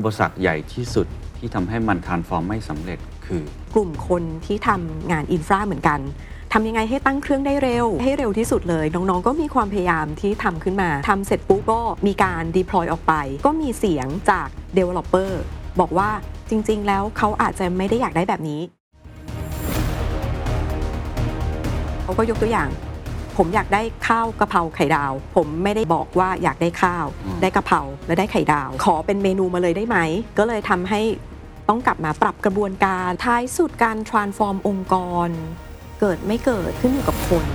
อุปสรรคใหญ่ที่สุดที่ทำให้มันทานฟอร์มไม่สำเร็จคือ กลุ่มคนที่ทำงานอินฟราเหมือนกันทำยังไงให้ตั้งเครื่องได้เร็ว ให้เร็วที่สุดเลย น้องๆ ก็มีความพยายามที่ทำขึ้นมาทำเสร็จปุ๊บก็มีการ deploy ออกไป ก็มีเสียงจาก developer บอกว่าจริง ๆ แล้วเขาอาจจะไม่ได้อยากได้แบบนี้ เขาก็ยกตัวอย่าง ผมอยากได้ข้าวกะเพราไข่ดาว ผมไม่ได้บอกว่าอยากได้ข้าวอืมได้กะเพราและได้ไข่ดาว ขอเป็นเมนูมาเลยได้ไหม ก็เลยทำให้ต้องกลับมาปรับกระบวนการท้ายสุดการ transform องค์กร เกิดไม่เกิดขึ้นอยู่กับคน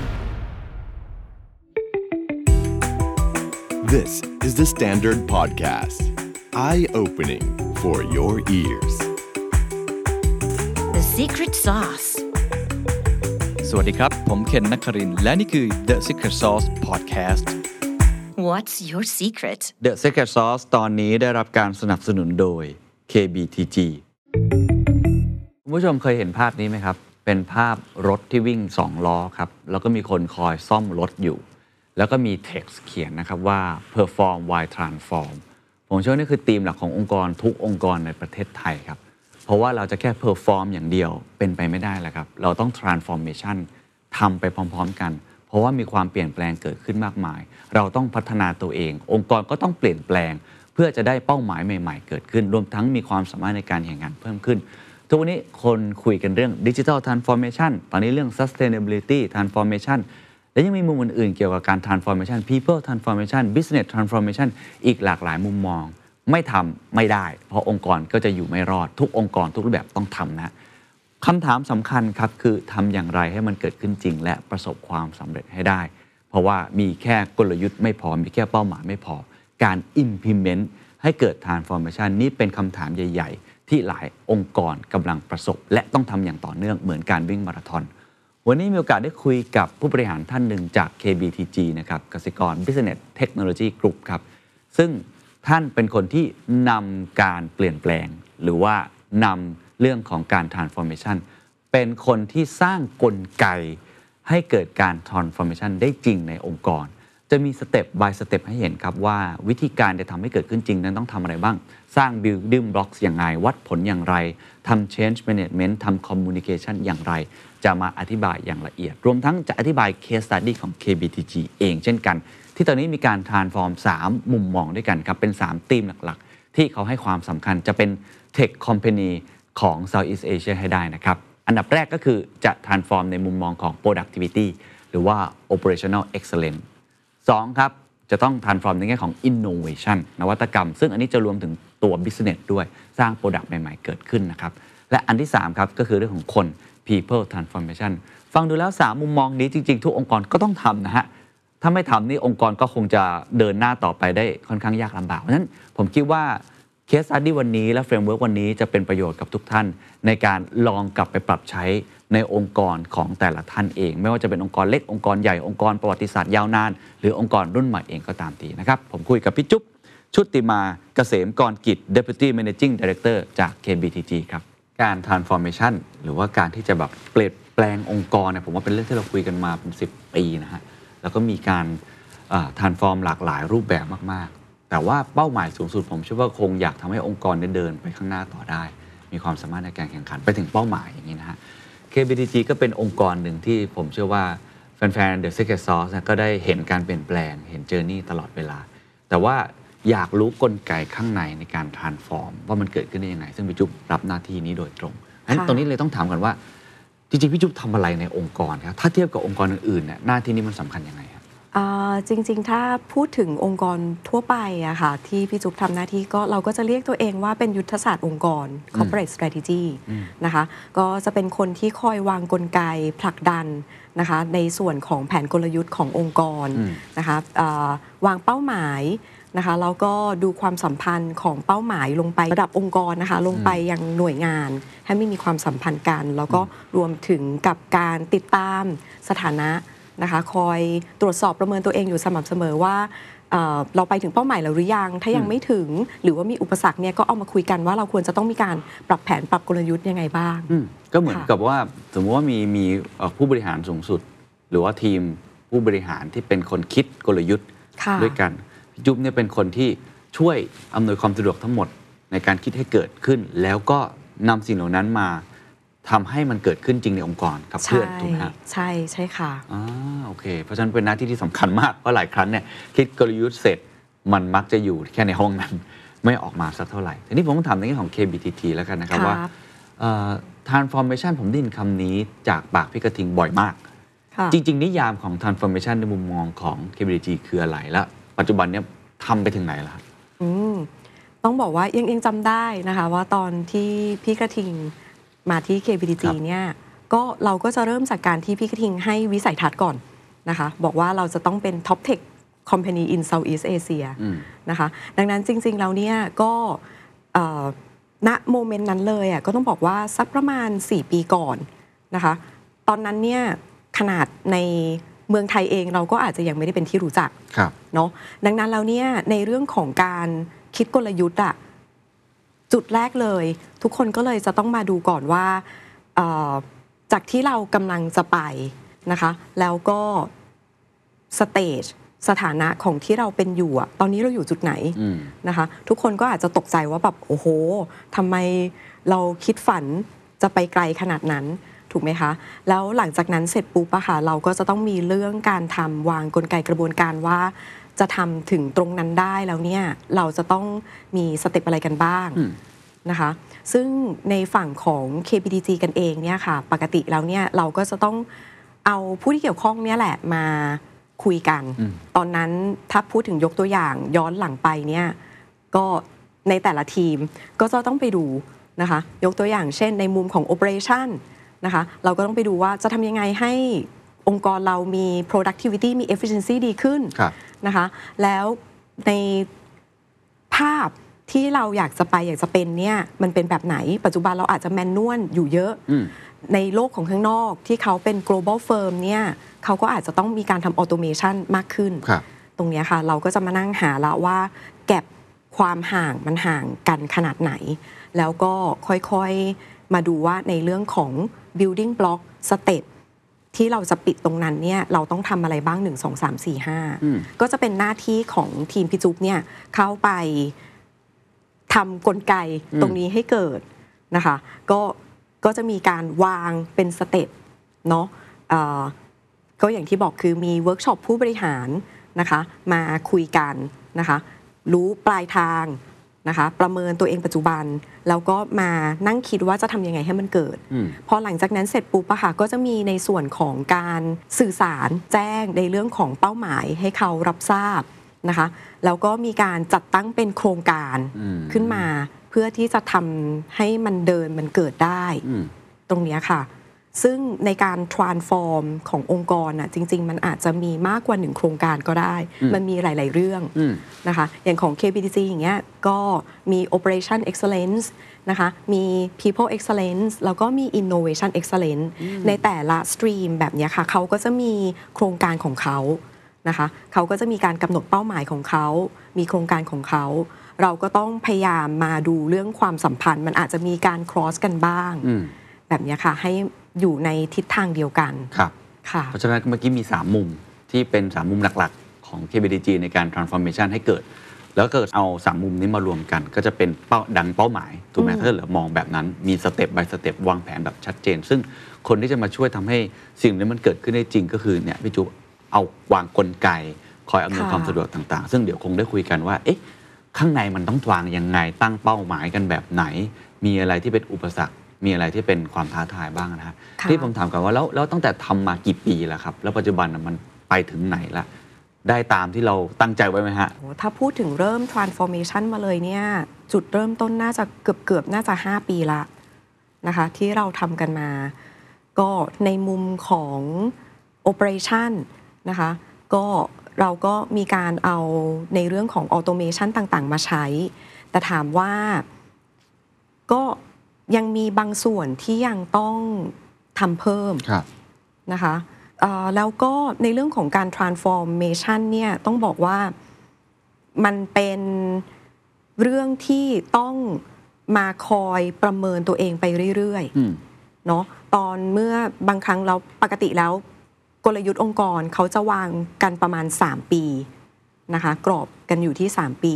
This is the Standard Podcast. Eye opening for your ears. The secret sauce. สวัสดีครับ ผมเคนนักครินทร์และนี่คือ The Secret Sauce Podcast What's your secret? The Secret Sauce ตอนนี้ได้รับการสนับสนุนโดย KBTG คุณผู้ชมเคยเห็นภาพนี้ไหมครับ เป็นภาพรถที่วิ่ง 2 ล้อครับ แล้วก็มีคนคอยซ่อมรถอยู่ แล้วก็มี text เขียนนะครับว่า perform while transform ผมเชื่อว่านี่คือธีมหลักขององค์กรทุกองค์กรในประเทศไทยครับ เพราะว่าเราจะแค่ perform อย่างเดียวเป็นไปไม่ได้แล้วครับ เราต้อง transformation ทำไปพร้อม ๆ กัน เพราะว่ามีความเปลี่ยนแปลงเกิดขึ้นมากมาย เราต้องพัฒนาตัวเอง องค์กรก็ต้องเปลี่ยนแปลง เพื่อจะได้เป้าหมายใหม่ ๆ เกิดขึ้น รวมทั้งมีความสามารถในการแข่งขันเพิ่มขึ้น ทุกวันนี้คนคุยกันเรื่อง Digital Transformation ตอนนี้เรื่อง Sustainability Transformation และยังมีมุมอื่นๆเกี่ยวกับการ transformation people transformation business transformation อีกหลากหลายมุมมอง ไม่ทำไม่ได้ เพราะองค์กรก็จะอยู่ไม่รอด ทุกองค์กรทุกรูปแบบต้องทำนะคำถามสำคัญครับคือทำอย่างไรให้มันเกิดขึ้นจริง และประสบความสำเร็จให้ได้ เพราะว่ามีแค่กลยุทธ์ไม่พอ มีแค่เป้าหมายไม่พอ การ implement ให้เกิด transformation นี่เป็นคำถามใหญ่ ๆ ที่หลายองค์กรกำลังประสบ และต้องทำอย่างต่อเนื่องเหมือนการวิ่งมาราธอนวันนี้มีโอกาสได้คุยกับผู้บริหารท่านหนึ่งจาก KBTG นะครับกสิกร Business Technology Group ครับซึ่ง ท่านเป็นคนที่นำการเปลี่ยนแปลง หรือว่านำเรื่องของการ transformation เป็นคนที่สร้างกลไกให้เกิดการ transformation ได้จริงในองค์กร จะมีสเต็ป by สเต็ปให้เห็นครับว่าวิธีการจะทำให้เกิดขึ้นจริงนั้นต้องทำอะไรบ้าง สร้าง building blocks อย่างไรวัดผลอย่างไรทำ change management ทำ communication อย่างไร จะมาอธิบายอย่างละเอียด รวมทั้งจะอธิบาย case study ของ KBTG เองเช่นกัน ที่ตอนนี้มีการ transform 3มุมมองด้วยกันครับเป็น 3 ธีมหลักๆ ที่เขาให้ความสำคัญจะเป็น tech company ของ Southeast Asia ให้ได้นะครับอันดับแรกก็คือจะ transform ในมุมมองของ productivity หรือว่า operational excellence สองครับ จะต้อง transform ในแง่ของ innovation นวัตกรรม ซึ่งอันนี้จะรวมถึงตัว business ด้วยสร้าง product ใหม่ ๆ เกิดขึ้นนะครับ และอันที่ 3 ครับ ก็คือเรื่องของคน people transformation ฟังดูแล้ว 3 มุมมองนี้จริง ๆ ทุกองค์กรก็ต้องทำนะฮะ ถ้าไม่ทำนี่องค์กรก็คงจะเดินหน้าต่อไปได้ค่อนข้างยากลำบากเพราะฉะนั้นผมคิดว่าเคส study วันนี้และ framework วันนี้จะเป็นประโยชน์กับทุกท่าน ในการลองกลับไปปรับใช้ในองค์กรของแต่ละท่านเอง ไม่ว่าจะเป็นองค์กรเล็กองค์กรใหญ่องค์กรประวัติศาสตร์ยาวนาน หรือองค์กรรุ่นใหม่เองก็ตามทีนะครับ ผมคุยกับพี่จุ๊บชุติมาเกษมกรกิจ Deputy Managing Director จาก KBTG ครับ การ transformation หรือว่าการที่จะแบบเปลี่ยนแปลงองค์กรเนี่ยผมว่าเป็นเรื่องที่เราคุยกันมาเป็น 10 ปีนะฮะ แล้วก็มีการทานฟอร์มหลากหลายรูปแบบมากๆ แต่ว่าเป้าหมายสูงสุดผมเชื่อว่าคงอยากทำให้องค์กรเดินไปข้างหน้าต่อได้ มีความสามารถในการแข่งขันไปถึงเป้าหมายอย่างนี้นะฮะ KBTG ก็เป็นองค์กรหนึ่งที่ผมเชื่อว่าแฟนๆ The Secret Sauce ก็ได้เห็นการเปลี่ยนแปลง เห็นเจอร์นี่ตลอดเวลา แต่ว่าอยากรู้กลไกข้างในในการทานฟอร์มว่ามันเกิดขึ้นได้ยังไง ซึ่งพี่จุ๊บรับหน้าที่นี้โดยตรงงั้นตรงนี้เลยต้องถามกันว่า จริงๆ พี่จุ๊บทำอะไรในองค์กรครับถ้าเทียบกับองค์กรอื่นๆเนี่ยหน้าที่นี้มันสำคัญยังไงครับ อ่าจริงๆ ถ้าพูดถึงองค์กรทั่วไปอะค่ะที่พี่จุ๊บทำหน้าที่ก็เราก็จะเรียกตัวเองว่าเป็นยุทธศาสตร์องค์กร corporate strategy นะคะ ก็จะเป็นคนที่คอยวางกลไกผลักดันนะคะในส่วนของแผนกลยุทธ์ขององค์กร อืม นะคะอ่าวางเป้าหมาย นะคะแล้วก็ดูความสัมพันธ์ของเป้าหมายลงไประดับองค์กรนะคะ ลงไปยังหน่วยงาน ให้ไม่มีความสัมพันธ์กัน แล้วก็รวมถึงกับการติดตามสถานะนะคะ คอยตรวจสอบประเมินตัวเองอยู่สม่ำเสมอว่าเอ่อเราไปถึงเป้าหมายแล้วหรือยัง ถ้ายังไม่ถึงหรือว่ามีอุปสรรคเนี่ยก็เอามาคุยกันว่าเราควรจะต้องมีการปรับแผนปรับกลยุทธ์ยังไงบ้างอืมก็เหมือนค่ะกับว่าสมมติว่ามีมีเอ่อผู้บริหารสูงสุด หรือว่าทีมผู้บริหารที่เป็นคนคิดกลยุทธ์ค่ะด้วยกันพี่ จุ๊บเนี่ยเป็นคนที่ช่วยอำนวยความสะดวกทั้งหมดในการคิดให้เกิดขึ้น แล้วก็นำสิ่งเหล่านั้นมาทำให้มันเกิดขึ้นจริงในองค์กรขับเคลื่อนถูกไหมฮะใช่ใช่ค่ะอ่าโอเค เพราะฉะนั้นเป็นหน้าที่ที่สำคัญมากเพราะหลายครั้งเนี่ยคิดกลยุทธ์เสร็จมันมักจะอยู่แค่ในห้องนั้นไม่ออกมาสักเท่าไหร่ทีนี้ผมต้องถามในเรื่องของ KBTT แล้วกันนะครับครับว่าเอ่อ transformation ผมได้ยินคำนี้จากปากพี่กระทิงบ่อยมากค่ะจริง ๆ นิยามของ transformation ในมุมมองของ KBTG คืออะไรและ ปัจจุบันเนี้ยทำไปถึงไหนแล้วครับอืมต้องบอกว่ายังยังจำได้นะคะว่าตอนที่พี่กระทิงมาที่ KBDG ครับเนี่ยก็เราก็จะเริ่มจากการที่พี่กระทิงให้วิสัยทัศน์ก่อนนะคะบอกว่าเราจะต้องเป็น top tech company in Southeast Asia อืมนะคะดังนั้นจริงๆแล้วเนี่ยก็เอ่อณโมเมนต์นั้นเลยอะก็ต้องบอกว่าสักประมาณ 4 ปีก่อนนะคะตอนนั้นเนี่ยขนาดใน เมืองไทยเองเราก็อาจจะยังไม่ได้เป็นที่รู้จักครับเนาะดังนั้นแล้วเนี่ยในเรื่องของการคิดกลยุทธ์อะจุดแรกเลย ทุกคนก็เลยจะต้องมาดูก่อนว่าเอ่อจากที่เรากำลังจะไปนะคะ แล้วก็stage สถานะของที่เราเป็นอยู่อะตอนนี้เราอยู่จุดไหนอืมนะคะ ทุกคนก็อาจจะตกใจว่าแบบโอ้โหทำไมเราคิดฝันจะไปไกลขนาดนั้น ถูกไหมคะ แล้วหลังจากนั้นเสร็จปุ๊บอะค่ะเราก็จะต้องมีเรื่องการทำวางกลไกกระบวนการว่า จะทำถึงตรงนั้นได้แล้วเนี่ยเราจะต้องมี step อะไรกันบ้างอืมนะคะซึ่งในฝั่งของ KBTG กันเองเนี่ยค่ะ ปกติแล้วเนี่ยเราก็จะต้องเอาผู้ที่เกี่ยวข้องเนี่ยแหละมาคุยกันอืมตอนนั้นถ้าพูดถึงยกตัวอย่างย้อนหลังไปเนี่ยก็ในแต่ละทีมก็จะต้องไปดูนะคะ ยกตัวอย่างเช่นในมุมของ Operation นะคะ เราก็ต้องไปดูว่าจะทำยังไงให้องค์กรเรามี productivity มี efficiency ดีขึ้นครับนะคะ แล้วในภาพที่เราอยากจะไปอยากจะเป็นเนี่ยมันเป็นแบบไหน ปัจจุบันเราอาจจะแมนนวลอยู่เยอะอืมในโลกของข้างนอกที่เขาเป็น global firm เนี่ยเขาก็อาจจะต้องมีการทำ automation มากขึ้นครับตรงเนี้ยค่ะ เราก็จะมานั่งหาละว่า แก็บความห่างมันห่างกันขนาดไหน แล้วก็ค่อยๆ มาดูว่าในเรื่องของ building block step ที่เราจะปิดตรงนั้นเนี่ยเราต้องทำอะไรบ้าง 1 2 3 4อืม5ก็จะเป็นหน้าที่ของทีมพิจุบเนี่ยเข้าไปทำกลไกตรงนี้ให้เกิดนะคะก็ก็จะมีการวางเป็น step เนาะเอ่อก็อย่างที่บอกคือมีเวิร์กช็อปผู้บริหารนะคะมาคุยกันนะคะรู้ปลายทาง นะคะประเมินตัวเองปัจจุบัน แล้วก็มานั่งคิดว่าจะทำยังไงให้มันเกิดอืมพอหลังจากนั้นเสร็จปุ๊บอะค่ะก็จะมีในส่วนของการสื่อสารแจ้งในเรื่องของเป้าหมายให้เขารับทราบนะคะแล้วก็มีการจัดตั้งเป็นโครงการอืมขึ้นมา เพื่อที่จะทำให้มันเดินมันเกิดได้อืมตรงเนี้ยค่ะ ซึ่งในการ transform ขององค์กรน่ะจริง ๆ มันอาจจะมีมากกว่าหนึ่งโครงการก็ได้อืมมันมีหลาย ๆ เรื่องอืมนะคะอย่างของ KBTC อย่างเงี้ยก็มี operation excellence นะคะมี people excellence แล้วก็มี innovation excellence ในแต่ละ stream แบบเนี้ยค่ะเขาก็จะมีโครงการของเขานะคะเขาก็จะมีการกำหนดเป้าหมายของเขา มีโครงการของเขา เราก็ต้องพยายามมาดูเรื่องความสัมพันธ์ มันอาจจะมีการ cross กันบ้างอืมแบบเนี้ยค่ะให้ อยู่ในทิศทางเดียวกันครับค่ะเพราะฉะนั้นเมื่อกี้มี 3 มุมที่เป็น 3 มุมหลักๆ ของ KBDG ในการ transformation ให้เกิด แล้วเกิดเอา 3 มุมนี้มารวมกัน ก็จะเป็นเป้าดังเป้าหมายถูกไหมอืมถ้าเกิดเรามองแบบนั้นมีสเต็ป by สเต็ปวางแผนแบบชัดเจน ซึ่งคนที่จะมาช่วยทำให้สิ่งนี้มันเกิดขึ้นได้จริงก็คือเนี่ยพี่จุ๊บเอาวางกลไก คอยอำนวยความสะดวกต่างๆ ซึ่งเดี๋ยวคงได้คุยกันว่าเอ๊ะข้างในมันต้องวางยังไงตั้งเป้าหมายกันแบบไหน มีอะไรที่เป็นอุปสรรค มีอะไรที่เป็นความท้าทายบ้างนะฮะค่ะที่ผมถามกันว่าแล้วแล้วตั้งแต่ทำมากี่ปีแล้วครับ แล้วปัจจุบันน่ะมันไปถึงไหนละได้ตามที่เราตั้งใจไว้ไหมฮะโอ้ถ้าพูดถึงเริ่ม transformation มาเลยเนี่ย จุดเริ่มต้นน่าจะเกือบเกือบๆน่าจะ 5 ปีละนะคะ ที่เราทำกันมา ก็ในมุมของ operation นะคะ ก็เราก็มีการเอาในเรื่องของ automation ต่างๆ มาใช้ แต่ถามว่าก็ ยังมีบางส่วนที่ยังต้องทำเพิ่มครับนะคะเอ่อแล้วก็ในเรื่องของการ transformation เนี่ยต้องบอกว่ามันเป็นเรื่องที่ต้องมาคอยประเมินตัวเองไปเรื่อยอืมๆเนาะตอนเมื่อบางครั้งเราปกติแล้วกลยุทธ์องค์กรเขาจะวางกันประมาณ 3 ปีนะคะกรอบกันอยู่ที่ 3 ปี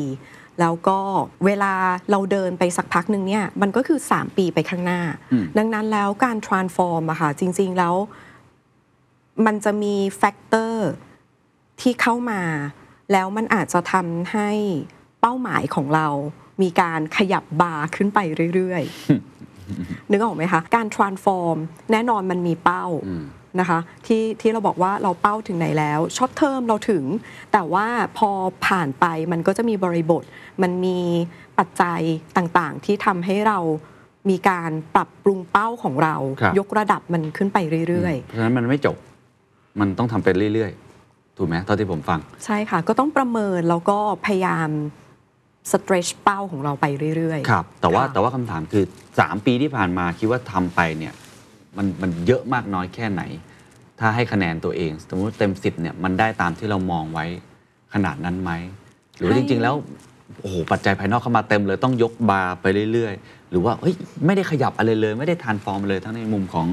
แล้วก็เวลาเราเดินไปสักพักหนึ่งเนี่ยมันก็คือ 3 ปีไปข้างหน้าอืมดังนั้นแล้วการ transform อะค่ะจริง ๆ แล้ว มันจะมี factorที่เข้ามา แล้วมันอาจจะทำให้เป้าหมายของเรา มีการขยับบาร์ขึ้นไปเรื่อยๆ นึกออกไหมคะ การ transform แน่นอนมันมีเป้าอืม นะคะที่ที่เราบอกว่าเราเป้าถึงไหนแล้วช็อตเทอมเราถึง แต่ว่าพอผ่านไปมันก็จะมีบริบท มันมีปัจจัยต่างๆ ที่ทำให้เรามีการปรับปรุงเป้าของเรา ครับ ยกระดับมันขึ้นไปเรื่อย เพราะฉะนั้นมันไม่จบ มันต้องทำไปเรื่อยๆ ถูกไหมเท่าที่ผมฟัง ๆ ใช่ค่ะ ก็ต้องประเมินแล้วก็พยายาม stretch เป้าของเราไปเรื่อยๆครับ แต่ว่าค่ะ แต่ว่าคำถามคือ 3 ปีที่ผ่านมาคิดว่าทำไปเนี่ย มันมันเยอะมากน้อยแค่ไหน ถ้าให้คะแนนตัวเอง สมมติเต็มสิบเนี่ยมันได้ตามที่เรามองไว้ขนาดนั้นไหม หรือว่าจริง ๆ แล้วโอ้โหปัจจัยภายนอกเข้ามาเต็มเลยต้องยกบาร์ไปเรื่อย ๆ หรือว่าเฮ้ยไม่ได้ขยับอะไรเลย ไม่ได้ทานฟอร์มเลยทั้งในมุมของ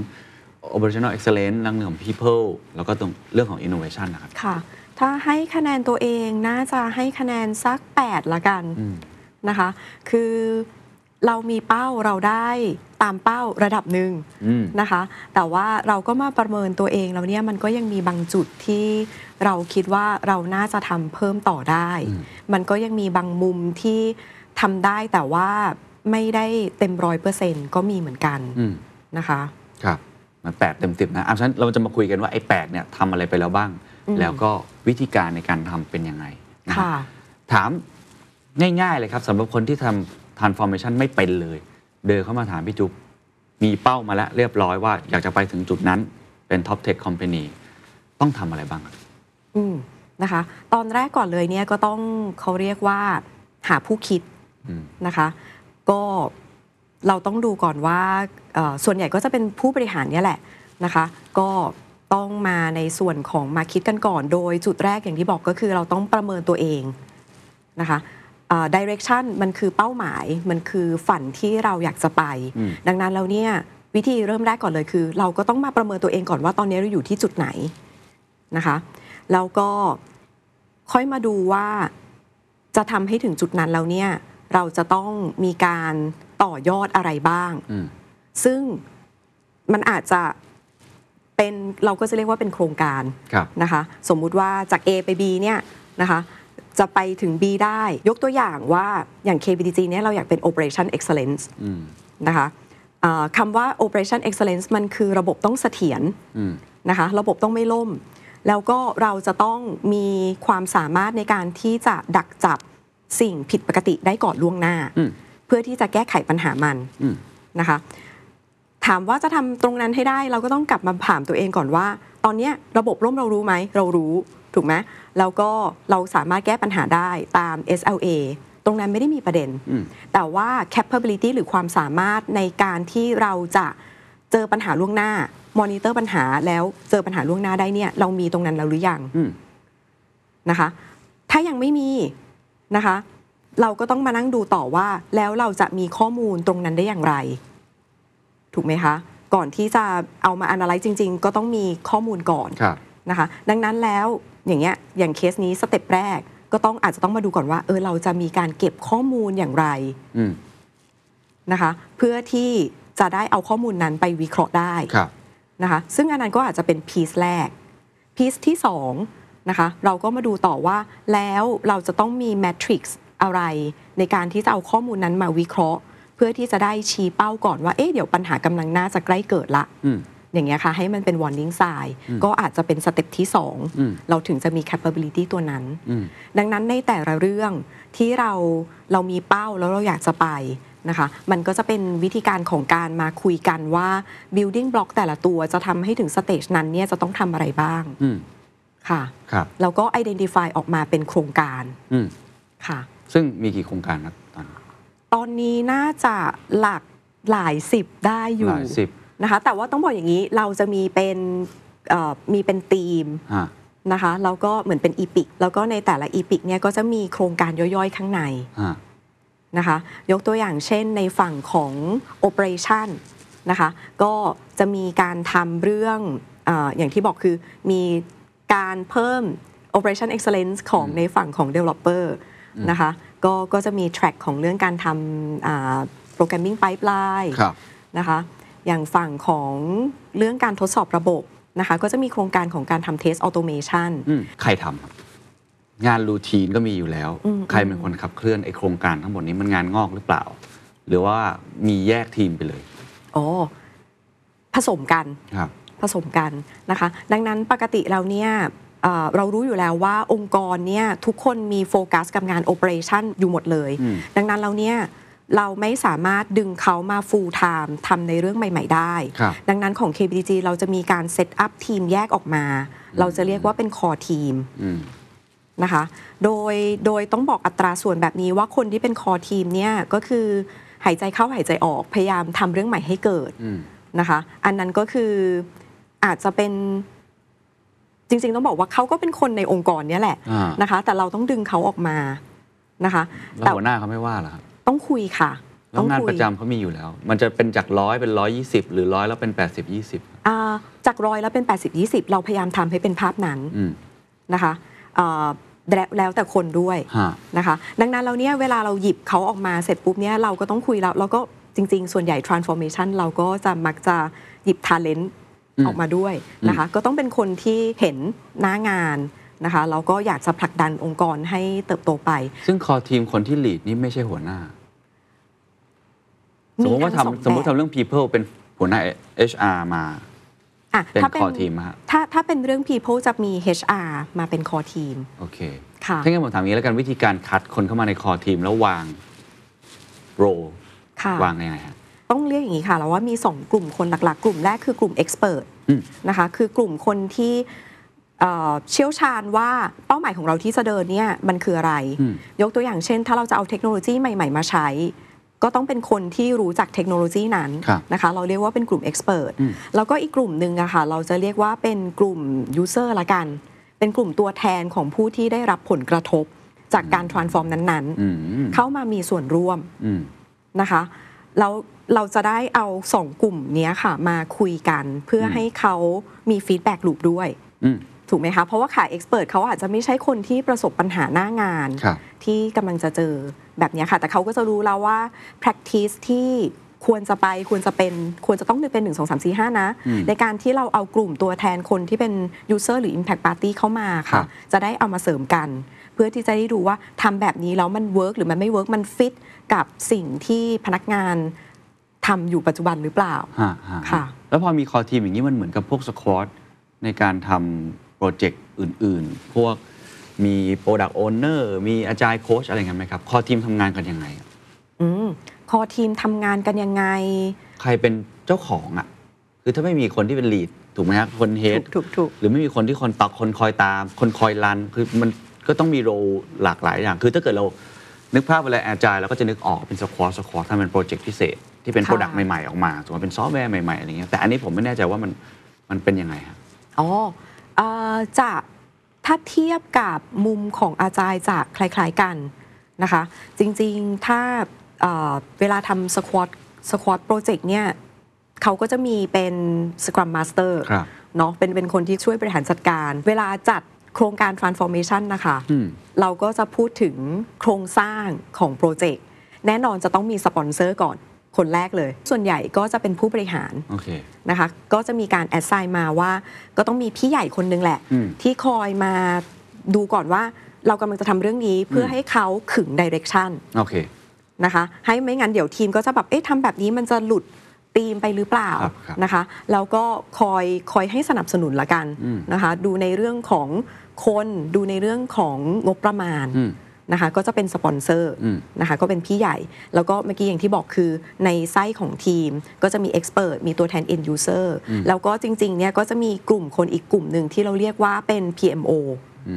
operational excellence เรื่องของ people แล้วก็ตรงเรื่องของ innovation นะครับ ค่ะ ถ้าให้คะแนนตัวเองน่าจะให้คะแนนสัก 8 ละกันอืมนะคะ คือ เรามีเป้าเราได้ตามเป้าระดับหนึ่งอืมนะคะ แต่ว่าเราก็มาประเมินตัวเองแล้วเนี่ยมันก็ยังมีบางจุดที่เราคิดว่าเราน่าจะทำเพิ่มต่อได้อืมมันก็ยังมีบางมุมที่ทำได้แต่ว่าไม่ได้เต็มร้อยเปอร์เซ็นต์ก็มีเหมือนกันอืมนะคะครับมันแปดเต็มสิบนะอะฉะนั้นเราจะมาคุยกันว่าไอ้แปดเนี่ยทำอะไรไปแล้วบ้างอืมแล้วก็วิธีการในการทำเป็นยังไงนะครับค่ะถามง่ายๆเลยครับสำหรับคนที่ทำ transformation ไม่เป็นเลย เดินเข้ามาถามพี่จุ๊บมีเป้ามาแล้วเรียบร้อยว่าอยากจะไปถึงจุดนั้นเป็น top tech company ต้องทำอะไรบ้างครับอืมนะคะ ตอนแรกก่อนเลยเนี่ยก็ต้องเขาเรียกว่าหาผู้คิดอืมนะคะ ก็เราต้องดูก่อนว่าเอ่อส่วนใหญ่ก็จะเป็นผู้บริหารเนี่ยแหละนะคะ ก็ต้องมาในส่วนของมาคิดกันก่อน โดยจุดแรกอย่างที่บอกก็คือเราต้องประเมินตัวเองนะคะ ดิเรกชันมันคือเป้าหมายมันคือฝันที่เราอยากจะไปอืมดังนั้นแล้วเนี่ยวิธีเริ่มแรกก่อนเลยคือ เราก็ต้องมาประเมินตัวเองก่อนว่าตอนนี้เราอยู่ที่จุดไหนนะคะแล้วก็ค่อยมาดูว่าจะทำให้ถึงจุดนั้นแล้วเนี่ยเราจะต้องมีการต่อยอดอะไรบ้างอืมซึ่งมันอาจจะเป็นเราก็จะเรียกว่าเป็นโครงการครับนะคะ สมมุติว่าจาก A ไป B เนี่ยนะคะ จะไปถึง B ได้ ยกตัวอย่างว่าอย่าง KBDG เนี่ยเราอยากเป็น Operation Excellence อืมนะคะอ่าคำว่า Operation Excellence มันคือระบบต้องเสถียรอืมนะคะระบบต้องไม่ล่ม แล้วก็เราจะต้องมีความสามารถในการที่จะดักจับสิ่งผิดปกติได้ก่อนล่วงหน้าอืมเพื่อที่จะแก้ไขปัญหามันอืมนะคะถามว่าจะทำตรงนั้นให้ได้เราก็ต้องกลับมาถามตัวเองก่อนว่า ตอนเนี้ยระบบล่มเรารู้ไหมเรารู้ ถูกไหมแล้วก็เราสามารถแก้ปัญหาได้ตาม SLA ตรงนั้นไม่ได้มีประเด็นอืมแต่ว่า capability หรือความสามารถในการที่เราจะเจอปัญหาล่วงหน้ามอนิเตอร์ปัญหาแล้วเจอปัญหาล่วงหน้าได้เนี่ย เรามีตรงนั้นแล้วหรือยังอืมนะคะ ถ้ายังไม่มีนะคะ เราก็ต้องมานั่งดูต่อว่า แล้วเราจะมีข้อมูลตรงนั้นได้อย่างไร ถูกไหมคะ ก่อนที่จะเอามา analyze จริง ๆ ก็ต้องมีข้อมูลก่อนครับนะคะ ดังนั้นแล้ว อย่างเงี้ยอย่างเคสนี้ step แรกก็ต้องอาจจะต้องมาดูก่อนว่าเออเราจะมีการเก็บข้อมูลอย่างไรอืมนะคะ เพื่อที่จะได้เอาข้อมูลนั้นไปวิเคราะห์ได้ครับนะคะซึ่งอันนั้นก็อาจจะเป็น piece แรก piece ที่2นะคะเราก็มาดูต่อว่าแล้วเราจะต้องมี matrix อะไร ในการที่จะเอาข้อมูลนั้นมาวิเคราะห์ เพื่อที่จะได้ชี้เป้าก่อนว่าเอ๊ะเดี๋ยวปัญหากำลังน่าจะใกล้เกิดละ อืมอย่างเงี้ยค่ะให้มันเป็น warning sign ก็อาจจะเป็น step ที่อืม2เราถึงจะมี capability ตัวนั้นอืมดังนั้นในแต่ละเรื่องที่เราเรามีเป้าแล้วเราอยากจะไปนะคะมันก็จะเป็นวิธีการของการมาคุยกันว่า building block แต่ละตัวจะทำให้ถึง stage นั้นเนี่ยจะต้องทำอะไรบ้างอืมค่ะครับแล้วก็ identify ออกมาเป็นโครงการอืมค่ะ ซึ่งมีกี่โครงการครับตอนนี้ตอนนี้น่าจะหลักหลายสิบได้อยู่หลายสิบ นะคะแต่ว่าต้องบอกอย่างนี้เราจะมีเป็นเอ่อมีเป็นทีมฮะนะคะแล้วก็เหมือนเป็น epic แล้วก็ในแต่ละ epic เนี่ยก็จะมีโครงการย่อยๆ ข้างในฮะนะคะยกตัวอย่างเช่นในฝั่งของ Operation นะคะก็จะมีการทำเรื่องเอออย่างที่บอกคือมีการเพิ่ม Operation Excellence ของในฝั่งของ Developer นะคะก็ก็จะมี track ของเรื่องการทำโปรแกรมมิ่งไ p ป์ไลน์ครับนะคะ อย่างฝั่งของเรื่องการทดสอบระบบนะคะ ก็จะมีโครงการของการทำ test automation อืมใครทำครับงาน routine ก็มีอยู่แล้วอืมใครเป็นคนขับเคลื่อนไอ้โครงการทั้งหมดนี้มันงานงอกหรือเปล่า หรือว่ามีแยกทีมไปเลยอ๋อผสมกันครับผสมกันนะคะ ดังนั้นปกติเราเนี่ยเอ่อเรารู้อยู่แล้วว่าองค์กรเนี่ยทุกคนมีโฟกัสกับงาน operation อยู่หมดเลยอืมดังนั้นเราเนี่ย เราไม่สามารถดึงเขามา full time ทำในเรื่องใหม่ ๆ ได้ครับดังนั้นของ KBTG เราจะมีการ set up ทีมแยกออกมา เราจะเรียกว่าเป็น core team อืมนะคะ โดยโดยต้องบอกอัตราส่วนแบบนี้ว่าคนที่เป็น core team เนี่ยก็คือหายใจเข้าหายใจออกพยายามทำเรื่องใหม่ให้เกิดอืมนะคะ อันนั้นก็คืออาจจะเป็นจริง ๆ ต้องบอกว่าเขาก็เป็นคนในองค์กรเนี้ยแหละอ่านะคะ แต่เราต้องดึงเขาออกมานะคะแล้วแต่หัวหน้าเขาไม่ว่าเหรอครับ ต้องคุยค่ะแล้วต้องงานคุยประจำเขามีอยู่แล้ว มันจะเป็นจากร้อยเป็นร้อยยี่สิบหรือร้อยแล้วเป็นแปดสิบยี่สิบอ่าจากร้อยแล้วเป็น80 20เราพยายามทำให้เป็นภาพนั้นอืมนะคะเอ่อแล้วแล้วแต่คนด้วยฮะนะคะ ดังนั้นเราเนี่ยเวลาเราหยิบเขาออกมาเสร็จปุ๊บเนี่ยเราก็ต้องคุยแล้วแล้วก็จริง ๆ ส่วนใหญ่ transformation เราก็จะมักจะหยิบ talent อืมออกมาด้วยนะคะ ก็ต้องเป็นคนที่เห็นหน้างาน นะคะแล้วก็อยากจะผลักดันองค์กรให้เติบโตไป ซึ่งคอทีมคนที่ lead นี่ไม่ใช่หัวหน้า สมมติว่าทั้งสองทำสมมติแบบทำเรื่อง people เป็นหัวหน้า HR มาอะเป็นถ้าคอทีมฮะถ้าถ้าเป็นเรื่อง people จะมี HR มาเป็น core team โอเคค่ะถ้างั้นผมถามอย่างนี้แล้วกันวิธีการคัดคนเข้ามาในคอทีมแล้ววางโรค่ะวางยังไงฮะต้องเรียกอย่างนี้ค่ะ แล้วว่ามี 2 กลุ่มคนหลักๆ กลุ่มแรกคือกลุ่ม expert อืมนะคะคือกลุ่มคนที่ เอ่อเชี่ยวชาญว่าเป้าหมายของเราที่จะเดินเนี่ยมันคืออะไรอืมยกตัวอย่างเช่น ถ้าเราจะเอาเทคโนโลยีใหม่ ๆ มาใช้ ก็ต้องเป็นคนที่รู้จักเทคโนโลยีนั้นครับนะคะ เราเรียกว่าเป็นกลุ่ม expert อืมแล้วก็อีกกลุ่มหนึ่งอะค่ะเราจะเรียกว่าเป็นกลุ่ม user ละกัน เป็นกลุ่มตัวแทนของผู้ที่ได้รับผลกระทบจากการ transform นั้นอืมๆเข้ามามีส่วนร่วมอืมนะคะแล้วเราจะได้เอาสองกลุ่มเนี้ยค่ะมาคุยกันเพื่ออมให้เขามี feedback loop ด้วยอืม ถูกไหมคะ เพราะว่าขา expert เขาอาจจะไม่ใช่คนที่ประสบปัญหาหน้างานครับที่กำลังจะเจอแบบเนี้ยค่ะ แต่เขาก็จะรู้แล้วว่า practice ที่ควรจะไปควรจะเป็นควรจะต้องเป็น 1 2 3 4 5 นะอืมในการที่เราเอากลุ่มตัวแทนคนที่เป็น user หรือ impact party เข้ามาครัค่ะจะได้เอามาเสริมกัน เพื่อที่จะได้ดูว่าทำแบบนี้แล้วมัน work หรือมันไม่ work มันฟิตกับสิ่งที่พนักงานทำอยู่ปัจจุบันหรือเปล่าฮะฮะค่ะ แล้วพอมี core team อย่างนี้มันเหมือนกับพวก squad ในการทำ โปรเจกต์อื่น ๆ พวกมี Product Owner มี Agile Coach อะไรเงี้ยไหมครับ core team ทำงานกันยังไงอะอืม core team ทำงานกันยังไง ใครเป็นเจ้าของอะคือถ้าไม่มีคนที่เป็น lead ถูกไหมครับคน head ถูกถูก หรือไม่มีคนที่คน track คนคอยตาม คนคอยรัน คือมันก็ต้องมี role หลากหลายอย่าง คือถ้าเกิดเรานึกภาพเวลาแอร์จายเราก็จะนึกออกเป็น squad squad ถ้าเป็นโปรเจกต์พิเศษ ที่เป็นค่ะ โปรดักต์ใหม่ ๆ ออกมาสมมติเป็นซอฟต์แวร์ใหม่ ๆ อะไรเงี้ยแต่อันนี้ผมไม่แน่ใจว่ามันมันเป็นยังไงครับ อ๋อเอ่อ จะถ้าเทียบกับมุมของอาจารย์จะคล้ายๆกันนะคะ จริงๆถ้าเอ่อเวลาทำ squad squad โปรเจกต์เนี่ยเขาก็จะมีเป็น Scrum Master ครับเนาะเป็นเป็นคนที่ช่วยบริหารจัดการ เวลาจัดโครงการ transformation นะคะอืมเราก็จะพูดถึงโครงสร้างของโปรเจกต์แน่นอนจะต้องมีสปอนเซอร์ก่อน คนแรกเลย ส่วนใหญ่ก็จะเป็นผู้บริหารโอเคนะคะก็จะมีการแอดไซน์มาว่า ก็ต้องมีพี่ใหญ่คนนึงแหละอืมที่คอยมาดูก่อนว่าเรากำลังจะทำเรื่องนี้เพื่ออมให้เขาขึงดิเรกชันโอเคนะคะให้ไม่งั้นเดี๋ยวทีมก็จะแบบเอ๊ะทำแบบนี้มันจะหลุดธีมไปหรือเปล่าครับครับนะคะแล้วก็คอยคอยให้สนับสนุนละกันอืมนะคะดูในเรื่องของคนดูในเรื่องของงบประมาณอืม นะคะก็จะเป็นสปอนเซอร์อืมนะคะก็เป็นพี่ใหญ่ แล้วก็เมื่อกี้อย่างที่บอกคือในไส้ของทีมก็จะมี Expert มีตัวแทน End User อืมแล้วก็จริงๆเนี่ยก็จะมีกลุ่มคนอีกกลุ่มหนึ่งที่เราเรียกว่าเป็น PMO อื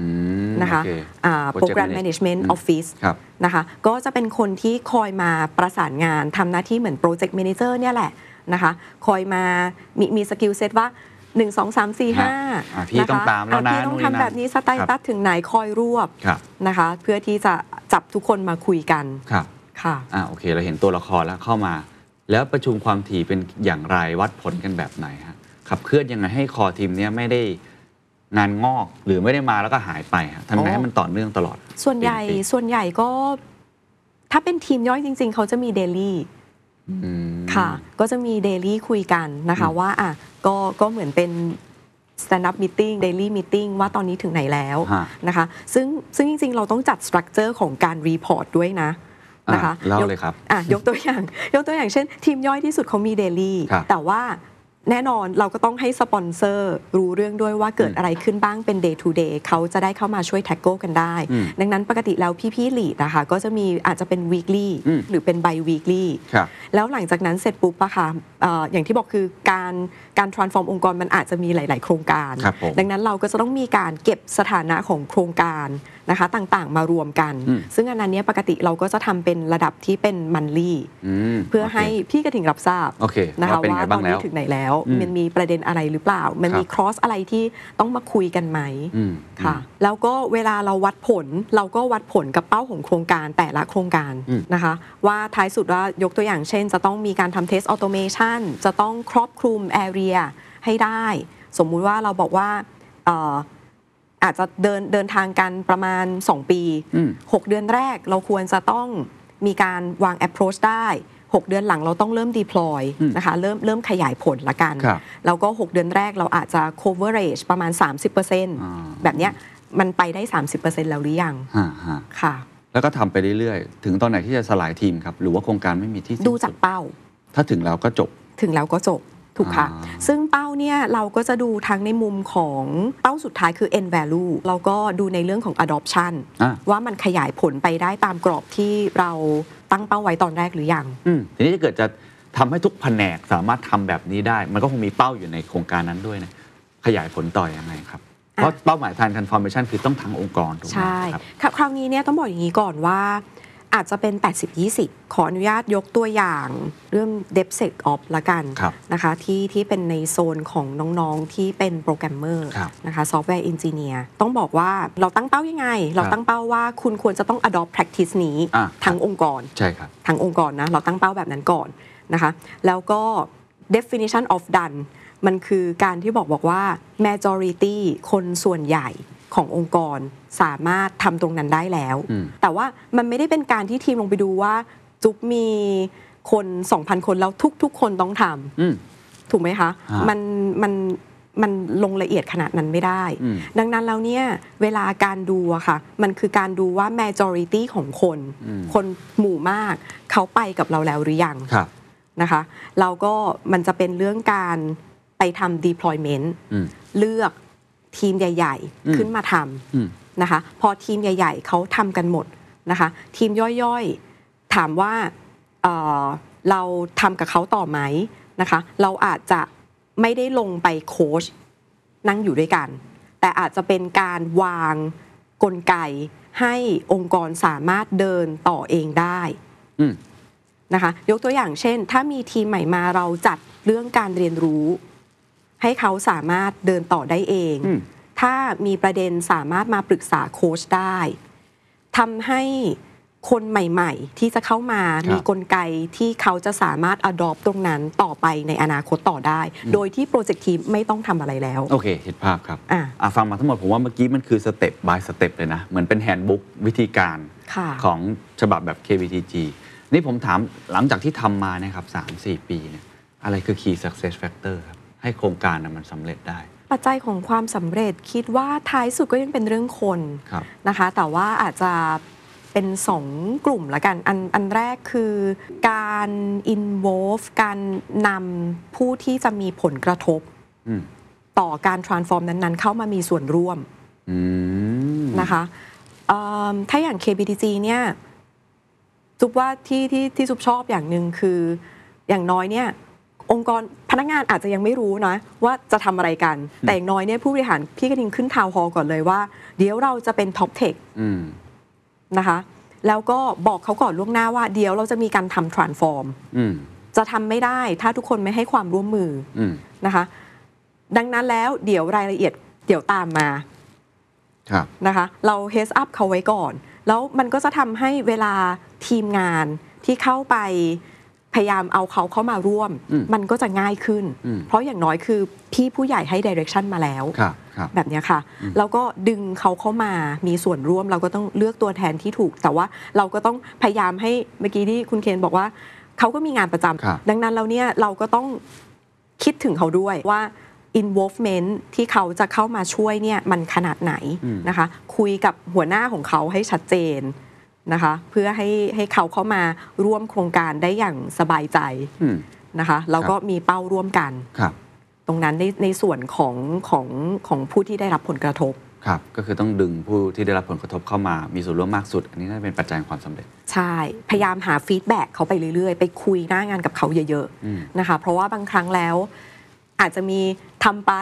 มนะคะโอเคอ่า Project Program Manage- Management อืม Office ครับนะคะก็จะเป็นคนที่คอยมาประสานงานทำหน้าที่เหมือน Project Manager เนี่ยแหละนะคะคอยมามีมี skill set ว่า 1 2 3 4 5อะพี่ต้องตามแล้วนะพี่ต้องนู่นนี่นั่นทำแบบนี้ status ครับถึงไหนคอยรวบครับ นะคะ เพื่อที่จะจับทุกคนมาคุยกันครับ ค่ะ อ่าโอเค เราเห็นตัวละครแล้วเข้ามา แล้วประชุมความถี่เป็นอย่างไรวัดผลกันแบบไหนฮะขับเคลื่อนยังไงให้คอทีมเนี้ยไม่ได้งานงอกหรือไม่ได้มาแล้วก็หายไปฮะทำยังไงอ๋อให้มันต่อเนื่องตลอด ส่วนใหญ่เป็นปีส่วนใหญ่ก็ ถ้าเป็นทีมย่อยจริง ๆ เขาจะมีเดลี่อืม ค่ะ ก็จะมีเดลี่คุยกันนะคะว่าอะก็ก็เหมือนเป็น stand up meeting daily meeting ว่าตอนนี้ถึงไหนแล้วฮะนะคะ ซึ่งซึ่งจริง ๆ เราต้องจัด structure ของการ report ด้วยนะนะคะอะเล่าเลยครับอะยกตัวอย่าง ยกตัวอย่างเช่น ทีมย่อยที่สุดเขามี daily ครับแต่ว่า แน่นอนเราก็ต้องให้สปอนเซอร์รู้เรื่องด้วยว่าเกิดอืมอะไรขึ้นบ้างเป็น day to day เขาจะได้เข้ามาช่วย tackle กันได้อืมดังนั้นปกติแล้วพี่ๆ lead นะคะก็จะมีอาจจะเป็น weekly อืมหรือเป็น bi weekly ครับแล้วหลังจากนั้นเสร็จปุ๊บอะค่ะเอ่ออย่างที่บอกคือการการ transform องค์กรมันอาจจะมีหลาย ๆ โครงการครับผมดังนั้นเราก็จะต้องมีการเก็บสถานะของโครงการ นะคะต่างๆ มารวมกันอืมซึ่งอันนั้นเนี้ยปกติเราก็จะทำเป็นระดับที่เป็น monthly เพื่อให้พี่กระทิงรับทราบโอเคนะคะว่าเป็นว่าไงตบ้างแล้นี้ถึงไหนแล้วอืมมันมีประเด็นอะไรหรือเปล่า มันมีครับ cross อะไรที่ต้องมาคุยกันไหมอืมค่ะ แล้วก็เวลาเราวัดผลเราก็วัดผลกับเป้าของโครงการแต่ละโครงการอืมนะคะ ว่าท้ายสุดว่ายกตัวอย่างเช่น จะต้องมีการทำ test automation จะต้องครอบคลุม Area ให้ได้ สมมุติว่าเราบอกว่าเอ่ออาจจะเดินเดินทางกันประมาณ 2 ปีอืม6เดือนแรกเราควรจะต้องมีการวาง approach ได้ 6 เดือนหลังเราต้องเริ่ม deploy อืมนะคะเริ่มเริ่มขยายผลละกันครับแล้วก็ 6 เดือนแรกเราอาจจะ coverage ประมาณ 30%แบบเนี้ยมันไปได้ 30%แล้วหรือยังฮะฮะค่ะ แล้วก็ทำไปเรื่อยๆ ถึงตอนไหนที่จะสลายทีมครับ หรือว่าโครงการไม่มีที่สิ้นดูจากสุเป้า ถ้าถึงแล้วก็จบ ถึงแล้วก็จบ ถูกค่ะอ่าซึ่งเป้าเนี่ยเราก็จะดูทั้งในมุมของเป้าสุดท้ายคือ end value เราก็ดูในเรื่องของ adoption อะว่ามันขยายผลไปได้ตามกรอบที่เราตั้งเป้าไว้ตอนแรกหรือยังอืมทีนี้ถ้าเกิดจะทำให้ทุกแผนกสามารถทำแบบนี้ได้ มันก็คงมีเป้าอยู่ในโครงการนั้นด้วยนะขยายผลต่อยังไงครับเพราะเป้าหมายทาง transformation คือต้องทั้งองค์กรถูกไหมใช่ครับครับคราวนี้เนี่ยต้องบอกอย่างนี้ก่อนว่า อาจจะเป็น 80-20 ขออนุญาตยกตัวอย่างเรื่อง DevSecOps ละกันครับนะคะที่ที่เป็นในโซนของน้องๆที่เป็นโปรแกรมเมอร์ครับนะคะ software engineer ต้องบอกว่าเราตั้งเป้ายังไง เราตั้งเป้าว่าคุณควรจะต้อง adopt practice นี้อะทั้งองค์กรใช่ครับทั้งองค์กรนะเราตั้งเป้าแบบนั้นก่อนนะคะแล้วก็ definition of done มันคือการที่บอกบอกว่า majority คนส่วนใหญ่ ขององค์กรสามารถทำตรงนั้นได้แล้วอืมแต่ว่ามันไม่ได้เป็นการที่ทีมลงไปดูว่า จุ๊บมีคน2,000คนแล้วทุก ๆ คนต้องทอืมำถูกไหมคะฮะมันมันมันลงละเอียดขนาดนั้นไม่ได้อืมดังนั้นแล้วเนี่ย เวลาการดูอะค่ะ มันคือการดูว่า majority ของคนอืมคนหมู่มาก เขาไปกับเราแล้วหรือยังครับนะคะเราก็มันจะเป็นเรื่องการไปทำ deployment อืมเลือก ทีมใหญ่อืมๆขึ้นมาทอืมำนะคะ พอทีมใหญ่ ๆเขาทำกันหมดนะคะ ทีมย่อยๆถามว่าเอ่อเราทำกับเขาต่อไหมนะคะ เราอาจจะไม่ได้ลงไปโค้ชนั่งอยู่ด้วยกัน แต่อาจจะเป็นการวางกลไกให้องค์กรสามารถเดินต่อเองได้อืมนะคะ ยกตัวอย่างเช่น ถ้ามีทีมใหม่มาเราจัดเรื่องการเรียนรู้ ให้เขาสามารถเดินต่อได้เองอืมถ้ามีประเด็นสามารถมาปรึกษาโค้ชได้ทำให้คนใหม่ๆ ที่จะเข้ามาครับมีกลไกที่เขาจะสามารถ adopt ตรงนั้นต่อไปในอนาคตต่อได้ โดยที่โปรเจกต์ทีมไม่ต้องทำอะไรแล้ว โอเคเห็นภาพครับอะอะฟังมาทั้งหมดผมว่าเมื่อกี้มันคือสเต็ป by สเต็ปเลยนะ เหมือนเป็น handbook วิธีการค่ะของฉบับแบบ KBTG นี่ผมถามหลังจากที่ทำมาเนะครับ3-4ปีเนี่ยอะไรคือ key success factor ครับ ให้โครงการน่ะมันสำเร็จได้ ปัจจัยของความสำเร็จคิดว่าท้ายสุดก็ยังเป็นเรื่องคนครับนะคะ แต่ว่าอาจจะเป็นสองกลุ่มละกันอันอันแรกคือการ involve การนำผู้ที่จะมีผลกระทบอืมต่อการ transform นั้นๆ เข้ามามีส่วนร่วมอืมนะคะเอิ่มถ้าอย่าง KBTG เนี่ยจุบว่าที่ที่ที่จุบชอบอย่างหนึ่งคืออย่างน้อยเนี่ย องค์กรพนักงานอาจจะยังไม่รู้นะ ว่าจะทำอะไรกัน แต่อย่างน้อยเนี่ยผู้บริหารพี่กระทิงขึ้น town hall ก่อนเลยว่า เดี๋ยวเราจะเป็น top tech อืมนะคะ แล้วก็บอกเขาก่อนล่วงหน้าว่า เดี๋ยวเราจะมีการทำ transform อืมจะทำไม่ได้ถ้าทุกคนไม่ให้ความร่วมมืออืมนะคะ ดังนั้นแล้วเดี๋ยวรายละเอียดเดี๋ยวตามมาครับนะคะ เรา heads up เขาไว้ก่อน แล้วมันก็จะทำให้เวลาทีมงานที่เข้าไป พยายามเอาเขาเข้ามาร่วมอืมมันก็จะง่ายขึ้นอืมเพราะอย่างน้อยคือพี่ผู้ใหญ่ให้ direction มาแล้วครับคครับแบบเนี้ยค่ะ แล้วก็ดึงเขาเข้ามามีส่วนร่วม เราก็ต้องเลือกตัวแทนที่ถูก แต่ว่าเราก็ต้องพยายามให้เมื่อกี้ที่คุณเคนบอกว่า เขาก็มีงานประจำครับดังนั้นเราเนี่ยเราก็ต้องคิดถึงเขาด้วยว่า involvement ที่เขาจะเข้ามาช่วยเนี่ยมันขนาดไหนนะคะ คุยกับหัวหน้าของเขาให้ชัดเจน นะคะ เพื่อให้ให้เขาเข้ามาร่วมโครงการได้อย่างสบายใจอืมนะคะแล้วก็มีเป้าร่วมกันครับตรงนั้นในในส่วนของของของผู้ที่ได้รับผลกระทบครับก็คือต้องดึงผู้ที่ได้รับผลกระทบเข้ามามีส่วนร่วมมากสุด อันนี้น่าจะเป็นปัจจัยของความสำเร็จ ใช่ พยายามหา feedback เขาไปเรื่อยๆ ไปคุยหน้างานกับเขาเยอะอืมๆนะคะ เพราะว่าบางครั้งแล้วอาจจะมีทำไป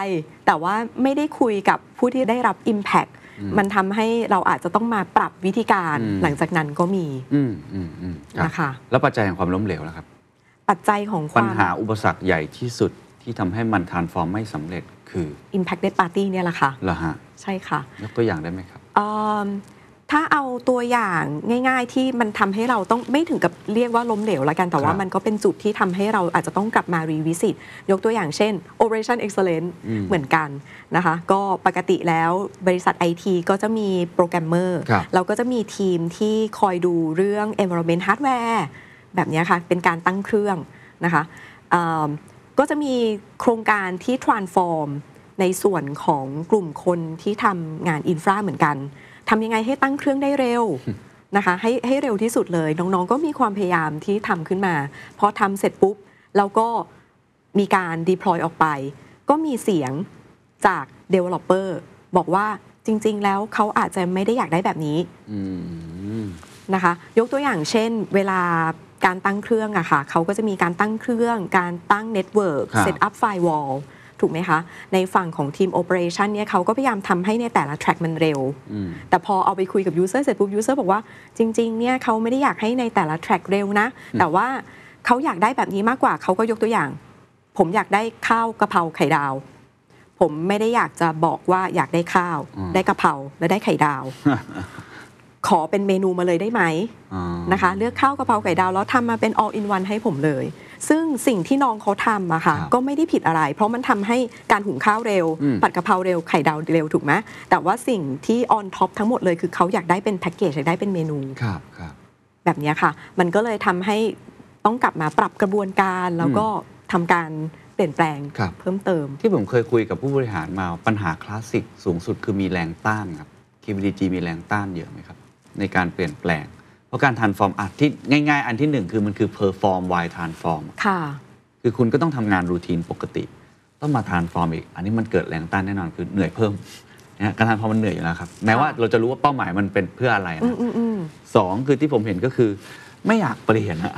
แต่ว่าไม่ได้คุยกับผู้ที่ได้รับ Impact มันทำให้เราอาจจะต้องมาปรับวิธีการอืมหลังจากนั้นก็มีอืมอืมอืมรับนะคะแล้วปัจจัยแห่งความล้มเหลวล่ะครับ ปัจจัยของความปัญหาอุปสรรคใหญ่ที่สุดที่ทำให้มัน transform ไม่สำเร็จคือ Impact ในปาร์ตี้เนี่ยแหละค่ะเหรอฮะใช่ค่ะ ยกตัวอย่างได้ไหมครับเอิ่ม ถ้าเอาตัวอย่างง่าย ๆ ที่มันทำให้เราต้องไม่ถึงกับเรียกว่าล้มเหลวละกันแต่ว่าครับมันก็เป็นจุดที่ทำให้เราอาจจะต้องกลับมารีวิสิตยกตัวอย่างเช่น Operation Excellence อืมเหมือนกันนะคะก็ปกติแล้วบริษัท IT ก็จะมีโปรแกรมเมอร์ครับเราก็จะมีทีมที่คอยดูเรื่อง environment hardware แบบเนี้ยค่ะเป็นการตั้งเครื่องนะคะเอิ่มก็จะมีโครงการที่ transform ในส่วนของกลุ่มคนที่ทำงานอินฟราเหมือนกัน ทำยังไงให้ตั้งเครื่องได้เร็วนะคะให้ให้เร็วที่สุดเลย น้องๆ ก็มีความพยายามที่ทำขึ้นมาพอทำเสร็จปุ๊บแล้วก็มีการ deploy ออกไป ก็มีเสียงจาก developer บอกว่าจริง ๆ แล้วเขาอาจจะไม่ได้อยากได้แบบนี้อืมนะคะ ยกตัวอย่างเช่น เวลาการตั้งเครื่องอะค่ะเขาก็จะมีการตั้งเครื่อง การตั้งเน็ตเวิร์กครับ set up firewall ถูกไหมคะ ในฝั่งของทีม operation เนี่ยเขาก็พยายามทำให้ในแต่ละ track มันเร็วอืมแต่พอเอาไปคุยกับ user เสร็จปุ๊บ user บอกว่าจริงๆเนี่ยเขาไม่ได้อยากให้ในแต่ละ track เร็วนะ แต่ว่าเขาอยากได้แบบนี้มากกว่าเขาก็ยกตัวอย่าง ผมอยากได้ข้าวกะเพราไข่ดาว ผมไม่ได้อยากจะบอกว่าอยากได้ข้าวอืมได้กะเพราและได้ไข่ดาวขอเป็นเมนูมาเลยได้ไหมอ๋อนะคะ เลือกข้าวกะเพราไก่ดาว แล้วทำมาเป็น all in one ให้ผมเลย ซึ่งสิ่งที่น้องเขาทำอะค่ะครับก็ไม่ได้ผิดอะไร เพราะมันทำให้การหุงข้าวเร็วอืมผัดกะเพราเร็วไข่ดาวเร็วถูกไหมแต่ว่าสิ่งที่ on top ทั้งหมดเลยคือเขาอยากได้เป็นแพ็กเกจอยากได้เป็นเมนูครับครับแบบเนี้ยค่ะ มันก็เลยทำให้ต้องกลับมาปรับกระบวนการแล้วก็ทำการเปลี่ยนแปลงครับเพิ่มเติม ที่ผมเคยคุยกับผู้บริหารมาปัญหาคลาสสิกสูงสุดคือมีแรงต้านครับ KBTG มีแรงต้านเยอะไหมครับ ในการเปลี่ยนแปลง เพราะการ transform อะที่ง่าย ๆ อันที่หนึ่งคือมันคือ perform while transform ค่ะ คือคุณก็ต้องทำงาน routine ปกติ ต้องมา transform อีก อันนี้มันเกิดแรงต้านแน่นอนคือเหนื่อยเพิ่มนะฮะการ transform มันเหนื่อยอยู่แล้วครับแม้ว่าเราจะรู้ว่าเป้าหมายมันเป็นเพื่ออะไรนะอืมอืมอืมสองคือที่ผมเห็นก็คือ ไม่อยากเปลี่ยนอะ